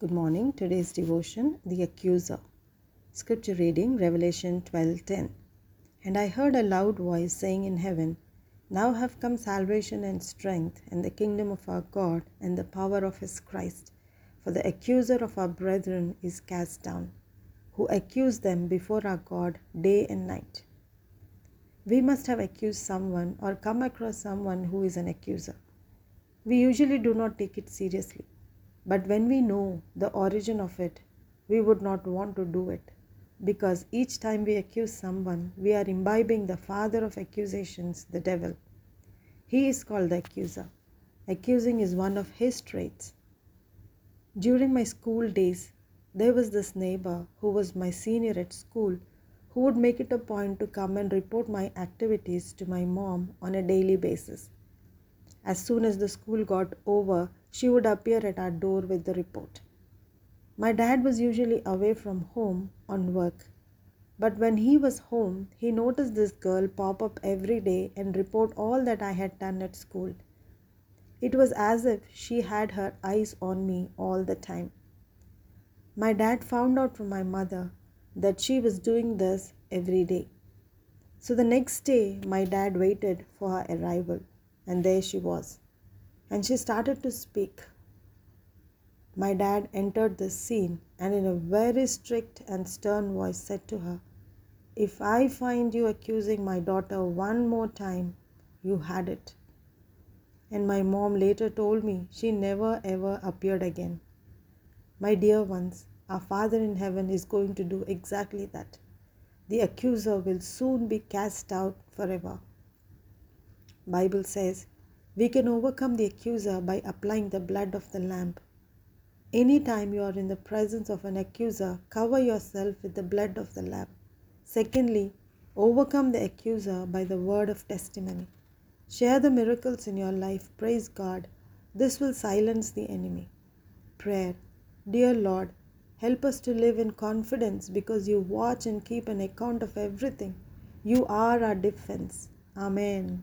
Good morning. Today's devotion, The Accuser. Scripture reading, Revelation 12:10. And I heard a loud voice saying in heaven, Now have come salvation and strength, and the kingdom of our God, and the power of his Christ. For the accuser of our brethren is cast down, who accused them before our God day and night. We must have accused someone or come across someone who is an accuser. We usually do not take it seriously. But when we know the origin of it, we would not want to do it. Because each time we accuse someone, we are imbibing the father of accusations, the devil. He is called the accuser. Accusing is one of his traits. During my school days, there was this neighbor who was my senior at school who would make it a point to come and report my activities to my mom on a daily basis. As soon as the school got over, she would appear at our door with the report. My dad was usually away from home on work, but when he was home, he noticed this girl pop up every day and report all that I had done at school. It was as if she had her eyes on me all the time. My dad found out from my mother that she was doing this every day. So the next day, my dad waited for her arrival and there she was. And she started to speak. My dad entered the scene and, in a very strict and stern voice, said to her, If I find you accusing my daughter one more time, you had it. And my mom later told me she never ever appeared again. My dear ones, our Father in heaven is going to do exactly that. The accuser will soon be cast out forever. Bible says we can overcome the accuser by applying the blood of the lamb. Anytime you are in the presence of an accuser, cover yourself with the blood of the lamb. Secondly, overcome the accuser by the word of testimony. Share the miracles in your life. Praise God. This will silence the enemy. Prayer. Dear Lord, help us to live in confidence because you watch and keep an account of everything. You are our defense. Amen.